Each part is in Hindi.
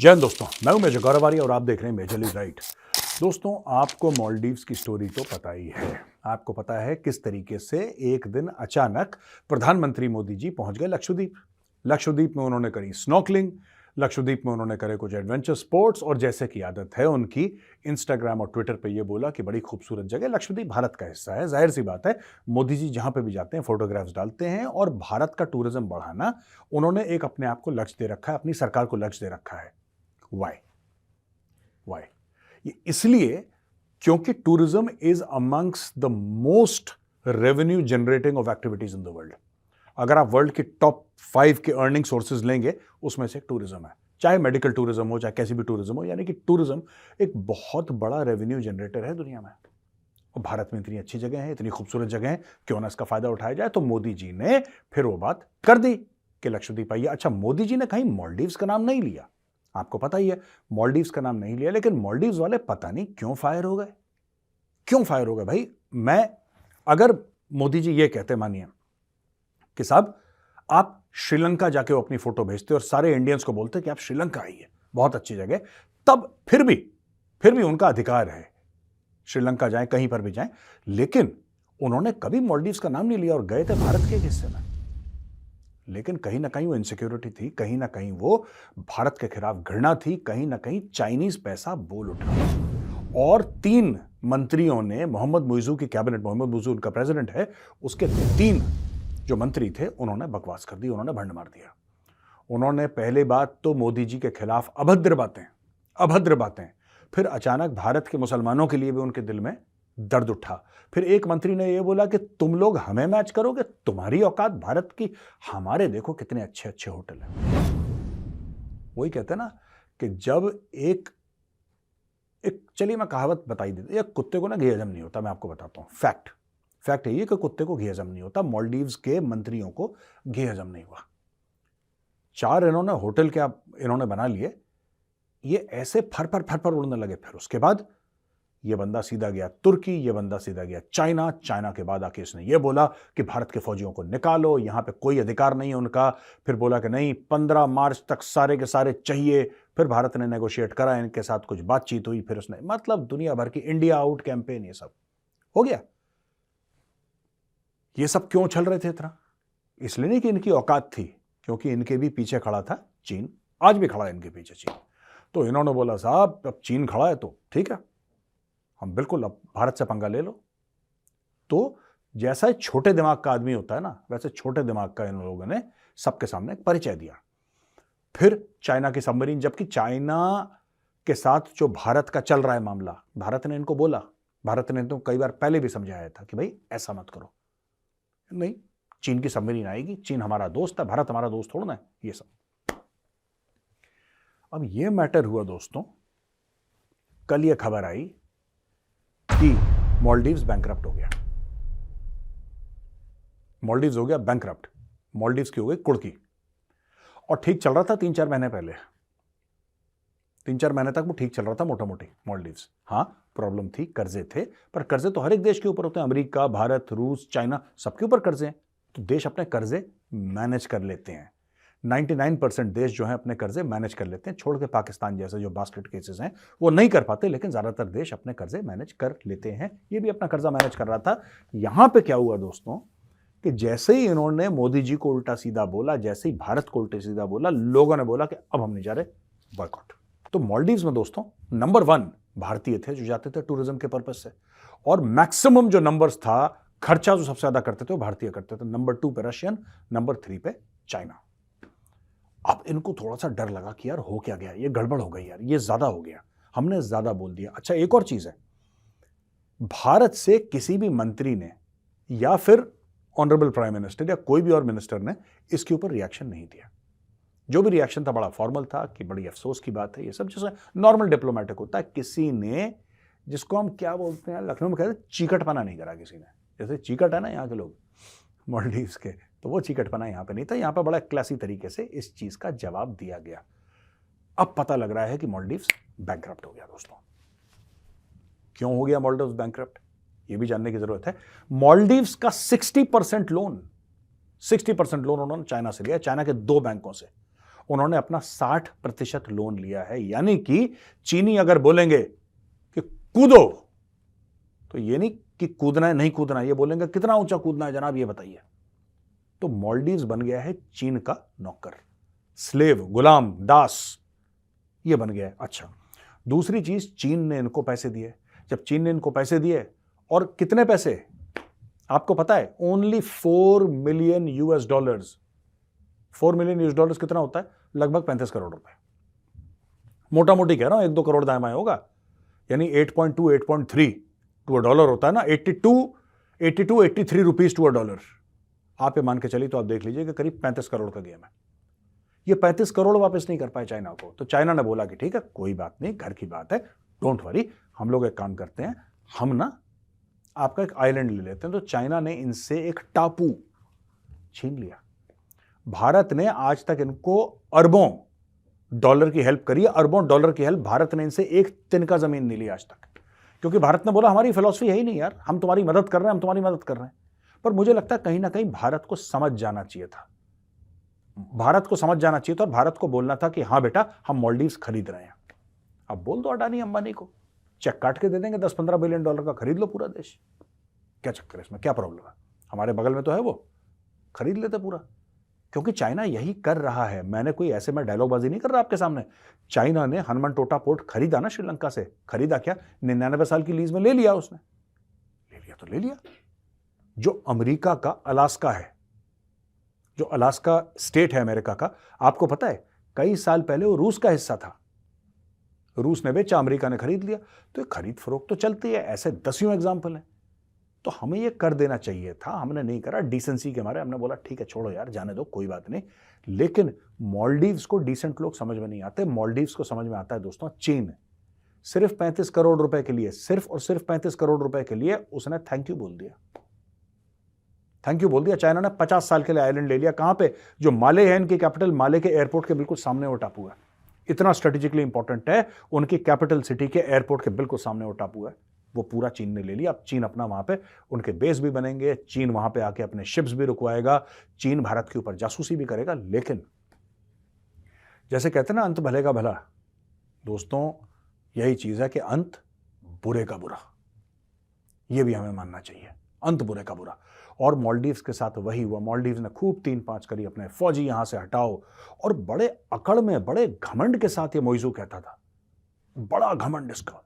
हिंद दोस्तों, मैं हूँ मेजर गौरवारी और आप देख रहे हैं मेजरली राइट। दोस्तों, आपको मालदीव्स की स्टोरी तो पता ही है। आपको पता है किस तरीके से एक दिन अचानक प्रधानमंत्री मोदी जी पहुँच गए लक्षद्वीप। लक्षद्वीप में उन्होंने करी स्नोकलिंग लक्षद्वीप में उन्होंने करे कुछ एडवेंचर स्पोर्ट्स और जैसे की आदत है उनकी इंस्टाग्राम और ट्विटर पे ये बोला कि बड़ी खूबसूरत जगह लक्षद्वीप भारत का हिस्सा है। ज़ाहिर सी बात है, मोदी जी जहाँ पे भी जाते हैं फोटोग्राफ्स डालते हैं और भारत का टूरिज़्म बढ़ाना उन्होंने एक अपने आप को लक्ष्य दे रखा है, अपनी सरकार को लक्ष्य दे रखा है। वाई वाई इसलिए क्योंकि tourism is amongst the most revenue generating of activities in the world अगर आप वर्ल्ड के टॉप फाइव के अर्निंग सोर्सेज लेंगे, उसमें से टूरिज़्म है। चाहे मेडिकल टूरिज़्म हो, चाहे कैसी भी टूरिज़्म हो, यानी कि टूरिज़्म एक बहुत बड़ा रेवेन्यू जनरेटर है दुनिया में। और भारत में इतनी अच्छी जगह है, इतनी खूबसूरत जगह है, क्यों ना इसका फ़ायदा उठाया जाए तो मोदी जी ने फिर वो बात कर दी कि लक्षद्वीप आइए। अच्छा मोदी जी ने कहीं मॉलडीव्स का नाम नहीं लिया। आपको पता ही है मॉलडीव्स का नाम नहीं लिया, लेकिन मॉलडीव्स वाले पता नहीं क्यों फायर हो गए? क्यों फायर हो गए? भाई, मैं, अगर मोदी जी ये कहते मानिए कि साहब, आप श्रीलंका जाके वो अपनी फ़ोटो भेजते और सारे इंडियंस को बोलते कि आप श्रीलंका आइए, बहुत अच्छी जगह तब फिर भी फिर भी उनका अधिकार है, श्रीलंका जाए, कहीं पर भी जाए। लेकिन उन्होंने कभी मॉलडीव्स का नाम नहीं लिया और गए थे भारत के हिस्से में। लेकिन कहीं ना कहीं वो इनसिक्योरिटी थी, कहीं ना कहीं वो भारत के खिलाफ घृणा थी, कहीं ना कहीं चाइनीज़ पैसा बोल उठा। और तीन मंत्रियों ने, मोहम्मद मुइजू की कैबिनेट मोहम्मद मुइजू उनका प्रेसिडेंट है, उसके तीन जो मंत्री थे, उन्होंने बकवास कर दी, उन्होंने भंड मार दिया। उन्होंने पहले बात तो मोदी जी के खिलाफ अभद्र बातें अभद्र बातें, फिर अचानक भारत के मुसलमानों के लिए भी उनके दिल में दर्द उठा। फिर एक मंत्री ने यह बोला कि तुम लोग हमें मैच करोगे? तुम्हारी औकात भारत की। हमारे देखो कितने अच्छे अच्छे होटल हैं। वही कहते हैं ना कि जब एक एक, चलिए मैं कहावत बताई देती एक कुत्ते को ना घी हजम नहीं होता, मैं आपको बताता हूँ। फैक्ट। फैक्ट है ये कि कुत्ते को घी हजम नहीं होता मॉलडीव्स के मंत्रियों को घी हजम नहीं हुआ। चार इन्होंने होटल क्या इन्होंने बना लिए। ये ऐसे फर फर फर फर उड़ने लगे। फिर उसके बाद ये बंदा सीधा गया तुर्की, ये बंदा सीधा गया चाइना। चाइना के बाद आके इसने ये बोला कि भारत के फौजियों को निकालो, यहाँ पे कोई अधिकार नहीं है उनका। फिर बोला कि नहीं, पंद्रह मार्च तक सारे के सारे चाहिए। फिर भारत ने नेगोशिएट करा, इनके साथ कुछ बातचीत हुई, फिर उसने मतलब दुनिया भर की इंडिया आउट कैंपेन ये सब। हो गया। ये सब क्यों चल रहे थे इतना? इसलिए नहीं कि इनकी औकात थी, क्योंकि इनके भी पीछे खड़ा था चीन। आज भी खड़ा है इनके पीछे चीन। तो इन्होंने बोला, साहब, अब चीन खड़ा है तो ठीक है हम बिल्कुल अब भारत से पंगा ले लो। तो जैसा छोटे दिमाग का आदमी होता है ना, वैसे छोटे दिमाग का इन लोगों ने सबके सामने परिचय दिया। फिर चाइना की सबमरीन, जबकि चाइना के साथ जो भारत का चल रहा है मामला, भारत ने इनको बोला। भारत ने तो कई बार पहले भी समझाया था कि भाई ऐसा मत करो। नहीं, चीन की सबमरीन आएगी, चीन हमारा दोस्त है, भारत हमारा दोस्त थोड़ा ना है, ये सब। अब ये मैटर हुआ दोस्तों, कल ये खबर आई कि मॉलडीव्स बैंक हो गया। मॉलडीव्स हो गया बैंक मॉलडीव्स की हो गई कुड़की। और ठीक चल रहा था तीन चार महीने पहले। तीन चार महीने तक वो ठीक चल रहा था मोटा मोटी मॉलडीव्स हाँ प्रॉब्लम थी, कर्जे थे, पर कर्जे तो हर एक देश के ऊपर होते हैं। अमेरिका, भारत, रूस, चाइना, सबके ऊपर कर्जे हैं। तो देश अपने कर्जे मैनेज कर लेते हैं। 99 परसेंट देश जो है अपने कर्जे मैनेज कर लेते हैं, छोड़ के पाकिस्तान जैसे जो बास्केट केसेस हैं, वो नहीं कर पाते, लेकिन ज़्यादातर देश अपने कर्जे मैनेज कर लेते हैं। ये भी अपना कर्जा मैनेज कर रहा था। यहाँ पे क्या हुआ दोस्तों? कि जैसे ही इन्होंने मोदी जी को उल्टा सीधा बोला, जैसे ही भारत को उल्टा सीधा बोला, लोगों ने बोला कि अब हम नहीं जा रहे बॉयकॉट तो मॉलडीव में दोस्तों नंबर वन भारतीय थे जो जाते थे टूरिज़्म के पर्पज से। और मैक्सिमम जो नंबर्स था, खर्चा जो सबसे ज़्यादा करते थे वो भारतीय करते थे। नंबर टू पे रशियन नंबर थ्री पे चाइना अब इनको थोड़ा सा डर लगा कि यार हो क्या गया? ये गड़बड़ हो गई यार, ये ज़्यादा हो गया। हमने ज़्यादा बोल दिया। अच्छा एक और चीज़ है। भारत से किसी भी मंत्री ने या फिर ऑनरेबल प्राइम मिनिस्टर या कोई भी और मिनिस्टर ने इसके ऊपर रिएक्शन नहीं दिया। जो भी रिएक्शन था, बड़ा फॉर्मल था कि बड़ी अफसोस की बात है, ये सब जैसे नॉर्मल डिप्लोमेटिक होता है। किसी ने, जिसको हम क्या बोलते हैं, लखनऊ में कहते हैं, चीकटपना नहीं करा किसी ने। जैसे चीकट है ना यहाँ के लोग मॉलडीव्स के। तो वो चिकटपना यहाँ पे नहीं था। यहाँ पर बड़ा क्लासी तरीके से इस चीज़ का जवाब दिया गया। अब पता लग रहा है कि मॉलडीव्स बैंक हो गया दोस्तों। क्यों हो गया मॉलडीव्स बैंक ये भी जानने की ज़रूरत है। मॉलडीव्स का 60 परसेंट लोन 60 परसेंट लोन उन्होंने चाइना से लिया चाइना के दो बैंकों से। उन्होंने अपना साठ प्रतिशत लोन लिया है। यानी कि चीनी अगर बोलेंगे कि कूदो तो ये नहीं कि कूदना है, नहीं कूदना है, ये बोलेंगे, कितना ऊँचा कूदना है जनाब, ये बताइए। तो मॉलडीव्स बन गया है चीन का नौकर। स्लेव, गुलाम, दास, ये बन गया है। अच्छा दूसरी चीज़, चीन ने इनको पैसे दिए। जब चीन ने इनको पैसे दिए, और कितने पैसे? आपको पता है only four million US dollars four million US dollars कितना होता है? लगभग पैंतीस करोड़ रुपए। मोटा मोटी कह रहा हूँ, एक दो करोड़ दाएँ होगा। यानी 8.2 8.3 टू अ डॉलर होता है ना 82 82 83 रुपीज़ टू अ डॉलर। आप ये मान के चलिए तो आप देख लीजिए कि करीब पैंतीस करोड़ का गेम है। ये पैंतीस करोड़ वापस नहीं कर पाए चाइना को। तो चाइना ने बोला कि ठीक है, कोई बात नहीं, घर की बात है, डोंट वरी, हम लोग एक काम करते हैं, हम ना आपका एक आइलैंड ले लेते हैं। तो चाइना ने इनसे एक टापू छीन लिया। भारत ने आज तक इनको अरबों डॉलर की हेल्प करी अरबों डॉलर की हेल्प भारत ने इनसे एक तिनका ज़मीन नहीं ली आज तक। क्योंकि भारत ने बोला, हमारी फिलोसफी है ही नहीं यार, हम तुम्हारी मदद कर रहे हैं, हम तुम्हारी मदद कर रहे हैं। पर मुझे लगता है कहीं ना कहीं भारत को समझ जाना चाहिए था। भारत को समझ जाना चाहिए था और भारत को बोलना था कि हाँ बेटा, हम मॉलडीव खरीद रहे हैं। अब बोल दो अडानी अंबानी को, चेक काट के दे देंगे दस पंद्रह बिलियन डॉलर का खरीद लो पूरा देश। क्या चक्कर है इसमें? क्या प्रॉब्लम है? हमारे बगल में तो है वो, खरीद लेते पूरा। क्योंकि चाइना यही कर रहा है। मैंने कोई ऐसे में डायलॉगबाजी नहीं कर रहा आपके सामने। चाइना ने हनुमान टोटा पोर्ट खरीदा ना श्रीलंका से। खरीदा क्या? निन्यानवे साल की लीज में ले लिया उसने। ले लिया तो ले लिया। जो अमेरिका का अलास्का है, जो अलास्का स्टेट है अमेरिका का, आपको पता है, कई साल पहले वो रूस का हिस्सा था। रूस ने बेचा, अमेरिका ने खरीद लिया। तो ये खरीद फरोख्त तो चलती है, ऐसे दसियों एग्ज़ाम्पल हैं। तो हमें ये कर देना चाहिए था, हमने नहीं करा डिसेंसी के मारे हमने बोला, ठीक है, छोड़ो यार, जाने दो, कोई बात नहीं। लेकिन मॉलडीव्स को डिसेंट लोग समझ में नहीं आते। मॉलडीव्स को समझ में आता है दोस्तों, चीन। सिर्फ़ पैंतीस करोड़ रुपए के लिए, सिर्फ़ और सिर्फ़ पैंतीस करोड़ रुपए के लिए उसने थैंक यू बोल दिया। थैंक यू बोल दिया। चाइना ने पचास साल के लिए आइलैंड ले लिया। कहाँ पे? जो माले है, इनकी कैपिटल माले के एयरपोर्ट के बिल्कुल सामने वो टापू है। इतना स्ट्रेटेजिकली इंपॉर्टेंट है। उनकी कैपिटल सिटी के एयरपोर्ट के बिल्कुल सामने वो टापू है। वो पूरा चीन ने ले लिया। अब चीन अपना वहाँ पे उनके बेस भी बनेंगे। चीन वहाँ पे आके अपने शिप्स भी रुकवाएगा। चीन भारत के ऊपर जासूसी भी करेगा। लेकिन जैसे कहते हैं ना, अंत भले का भला। दोस्तों, यही चीज़ है कि अंत बुरे का बुरा। यह भी हमें मानना चाहिए। अंत बुरे का बुरा। और मॉलडीव्स के साथ वही हुआ। मॉलडीव्स ने खूब तीन पाँच करी अपने फौजी यहाँ से हटाओ। और बड़े अकड़ में, बड़े घमंड के साथ ये मोइजू कहता था। बड़ा घमंड इसका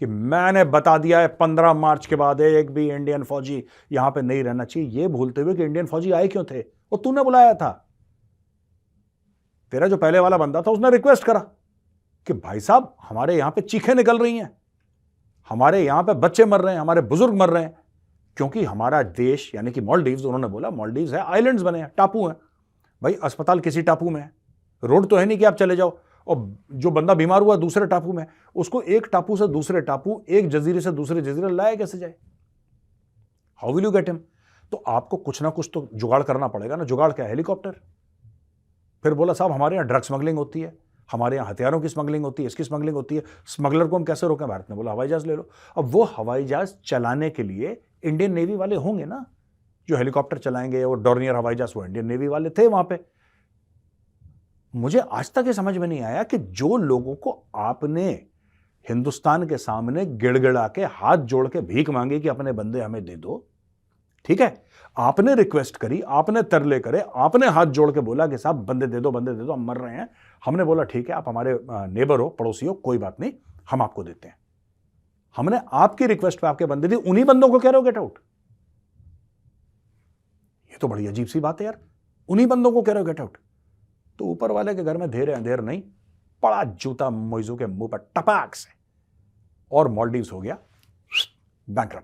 कि मैंने बता दिया है, पंद्रह मार्च के बाद एक भी इंडियन फौजी यहाँ पे नहीं रहना चाहिए। ये भूलते हुए कि इंडियन फौजी आए क्यों थे? वो तूने बुलाया था। तेरा जो पहले वाला बंदा था, उसने रिक्वेस्ट करा कि भाई साहब, हमारे यहाँ पे चीखें निकल रही हैं। हमारे यहाँ पे बच्चे मर रहे हैं, हमारे बुज़ुर्ग मर रहे हैं। क्योंकि हमारा देश, यानी कि मॉलडीव्स उन्होंने बोला मॉलडीव्स है, आइलैंड्स बने हैं, टापू हैं। भाई, अस्पताल किसी टापू में है। रोड तो है नहीं कि आप चले जाओ। और जो बंदा बीमार हुआ दूसरे टापू में, उसको एक टापू से दूसरे टापू, एक जजीरे से दूसरे जजीरे लाया कैसे जाए? How will you get him तो आपको कुछ ना कुछ तो जुगाड़ करना पड़ेगा ना। जुगाड़ क्या? हेलीकॉप्टर। फिर बोला, साहब, हमारे यहाँ ड्रग स्मगलिंग होती है। हमारे यहाँ हथियारों की स्मगलिंग होती है, इसकी स्मगलिंग होती है। स्मगलर को हम कैसे रोकें? भारत ने बोला, हवाई जहाज़ ले लो। अब वो हवाई जहाज़ चलाने के लिए इंडियन नेवी वाले होंगे ना, जो हेलीकॉप्टर चलाएँगे और डॉर्नियर हवाई जहाज़, वो इंडियन नेवी वाले थे वहाँ पे। मुझे आज तक ये समझ में नहीं आया कि जो लोगों को आपने हिंदुस्तान के सामने गिड़गिड़ा के हाथ जोड़ के भीख मांगी कि अपने बंदे हमें दे दो ठीक है? आपने रिक्वेस्ट करी, आपने तरले करे, आपने हाथ जोड़ के बोला कि साहब, बंदे दे दो, बंदे दे दो, हम मर रहे हैं। हमने बोला, ठीक है, आप हमारे नेबर हो पड़ोसी हो कोई बात नहीं, हम आपको देते हैं। हमने आपकी रिक्वेस्ट पे आपके बंदे दी, उन्हीं बंदों को कह रहे हो गेट आउट ये तो बड़ी अजीब सी बात है यार। उन्हीं बंदों को कह रहे हो गेट आउट तो ऊपर वाले के घर में धेर अंधेर नहीं, पड़ा जूता मोइजू के मुँह पर, टपाक से। और मॉलडीव्स हो गया बैंक